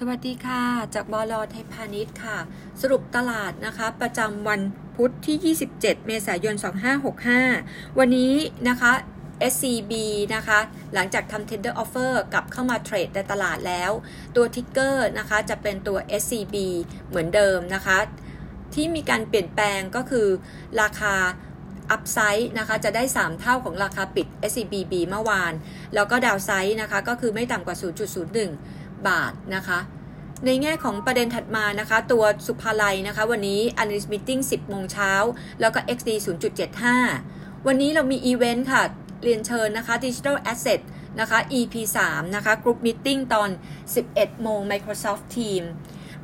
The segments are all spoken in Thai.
สวัสดีค่ะ จากบลไทยพาณิชย์ค่ะ สรุปตลาดนะคะ ประจำวันพุธที่ 27 เมษายน 2565 วันนี้นะคะ SCB นะคะ หลังจากทำ tender offer กลับเข้ามาเทรดในตลาดแล้ว ตัวทิกเกอร์นะคะ จะเป็นตัว SCB เหมือนเดิมนะคะ ที่มีการเปลี่ยนแปลงก็คือราคาอัพไซด์นะคะ จะได้ 3 เท่าของราคาปิด SCBB เมื่อวาน แล้วก็ดาวไซด์นะคะ ก็คือไม่ต่ำกว่า 0.01 บาทนะคะในแง่ของประเด็นถัดมานะคะ ตัวสุภาลัยนะคะ วันนี้ analyst meeting 10 โมงเช้า แล้วก็ XD 0.75 วันนี้เรามีอีเวนต์ค่ะ เรียนเชิญนะคะ Digital Asset นะคะ EP 3นะคะ Group Meeting ตอน 11 โมง Microsoft Team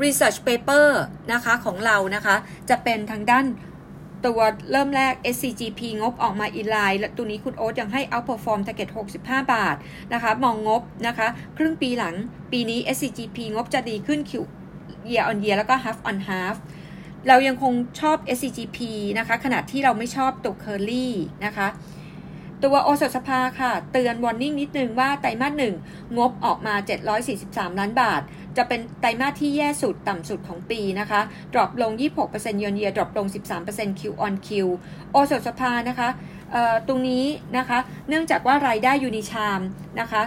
Research Paper นะคะของเรานะคะ จะเป็นทางด้าน ตัวเริ่มแรก SCGP งบออกมาอีไลน์และตัวนี้คุณโอ๊ตยังให้ outperform target 65 บาทนะคะ มองงบนะคะ ครึ่งปีหลังปีนี้ SCGP งบจะดีขึ้น Q year on year แล้วก็ half on half เรายังคงชอบ SCGP นะคะ ขณะที่เราไม่ชอบตัว Curly นะคะ ตัวโอสถสภาค่ะ เตือน warning นิดนึงว่าไตรมาสหนึ่งงบออกมา 743 ล้านบาท จะเป็นไตรมาสที่แย่สุดต่ำสุดของปีนะคะ drop ลง 26% Year on Year drop ลง 13% Q on Q โอสถสภานะคะตรงนี้นะคะ เนื่องจากว่ารายได้ยูนิชาร์มนะคะ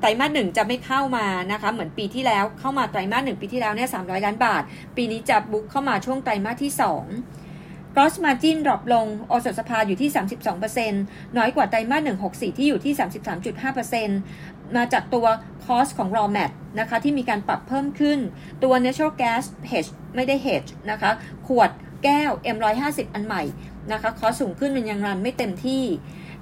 ไตรมาสหนึ่งจะไม่เข้ามานะคะเหมือนปีที่แล้วเข้ามาไตรมาสหนึ่งปีที่แล้วเนี่ย300ล้านบาท ปีนี้จะ book เข้ามาช่วงไตรมาสที่ 2 gross margin drop ลงโอสถสภาอยู่ที่ 32%น้อยกว่าไตรมาส164 ที่อยู่ที่ 33.5%มาจากตัว cost ของ raw mat นะคะ ที่มีการปรับเพิ่มขึ้น ตัว natural gas hedge ไม่ได้ hedge นะคะ ขวดแก้ว M150 อันใหม่นะคะ คอสูงขึ้นมันยังรันไม่เต็มที่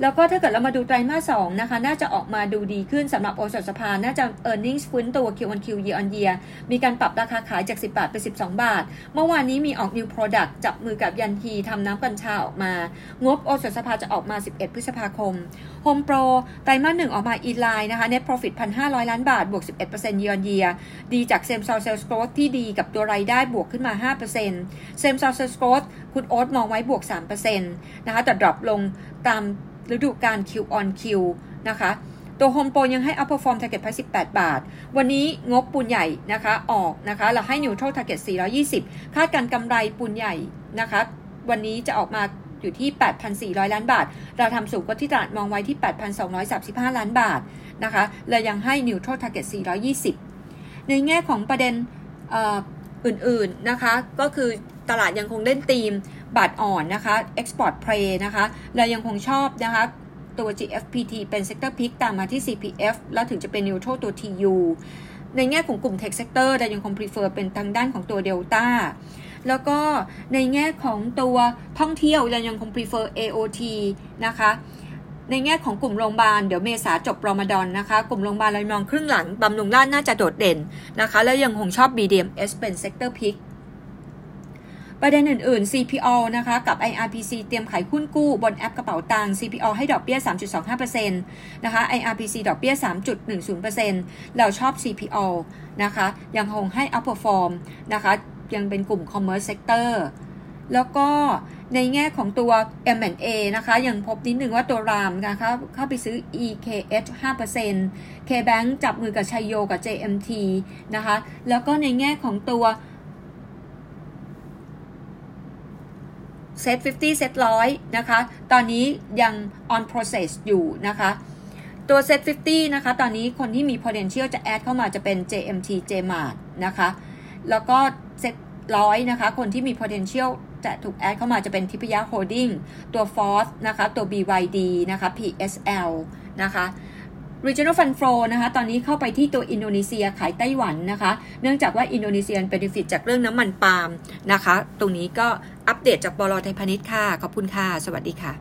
แล้วก็ถ้าเกิดเรามาดูไตรมาสสองนะคะ น่าจะออกมาดูดีขึ้นสำหรับโอสถสภา น่าจะ e a r n i n g ฟื้นตัว Q on Q year on year มีการปรับราคาขายจาก 10 บาทเป็น12 บาท เมื่อวานนี้มีออก new product จับมือกับยันทีทำน้ำกัญชาออกมา งบโอสถสภาจะออกมา 11 พฤษภาคม Home Pro ไตรมาสหนึ่งออกมา in line นะคะ net profit 1,500 ล้านบาท บวก 11% year on year ดีจาก same store sales growth ที่ดีกับตัวรายได้บวกขึ้นมา 5% same store sales growth คุณโอ๊ตมองไว้บวก 3%นะคะแต่ drop ลงตาม ฤดูกาล Q on Q นะคะตัว Home Pro ยังให้ outperform target ไป18 บาท วันนี้งบปูนใหญ่นะคะออกนะคะเราให้ neutral target 420 คาดการกำไรปูนใหญ่นะคะวันนี้จะออกมาอยู่ที่ 8,400 ล้านบาท เราทำสูงกว่าที่ตลาดมองไว้ที่ 8,235 ล้านบาทนะคะเรายังให้ neutral target 420 ในแง่ของประเด็นอื่นๆนะคะก็คือตลาดยังคงเล่นธีม บาทอ่อนนะคะ Export Play นะคะเรายังคงชอบนะคะตัว GFPT เป็น Sector Pick ตามมาที่ CPF แล้วถึงจะเป็น Neutral ตัว TU ในแง่ของกลุ่ม Tech Sector เรายังคง prefer เป็นทางด้านของตัว Delta แล้วก็ในแง่ของตัวท่องเที่ยวเรายังคง prefer AOT นะคะในแง่ของกลุ่มโรงพยาบาลเดี๋ยวเมษาจบรอมฎอนนะคะ กลุ่มโรงพยาบาลเรามองครึ่งหลังบำรุงราชน่าจะโดดเด่นนะคะ แล้วยังคงชอบ BDMs เป็น Sector Pick ประเด็นอื่น ๆ CPO นะคะ กับ IRPC เตรียมขายหุ้นกู้บนแอปกระเป๋าตังค์ CPO ให้ดอกเบี้ย 3.25%นะคะ IRPC ดอกเบี้ย 3.10%เราชอบ CPO นะคะ ยังคงให้ outperform นะคะ ยังเป็นกลุ่ม commerce sector แล้วก็ในแง่ของตัว M&A นะคะ ยังพบนิดหนึ่งว่าตัวรามนะคะเข้าไปซื้อ EKH 5% KBank จับมือกับชัยโยกับ JMT นะคะ แล้วก็ในแง่ของตัว เซต50 เซตร้อยนะคะ ตอนนี้ยัง on process อยู่นะคะ ตัวเซต50 นะคะ ตอนนี้คนที่มี potential จะ add เข้ามาจะเป็น JMT JMart นะคะ แล้วก็เซตร้อยนะคะ คนที่มี potential จะถูก add เข้ามาจะเป็นทิพยา holding ตัว Force นะคะ ตัว BYD นะคะ PSL นะคะ regional fund flow นะคะตอนนี้เข้าไปที่ตัวอินโดนีเซียขายไต้หวันนะคะ เนื่องจากว่าอินโดนีเซียเป็นฟิตจากเรื่องน้ำมันปาล์มนะคะ ตรงนี้ก็อัปเดตจากบลไทยพาณิชย์ค่ะ ขอบคุณค่ะ สวัสดีค่ะ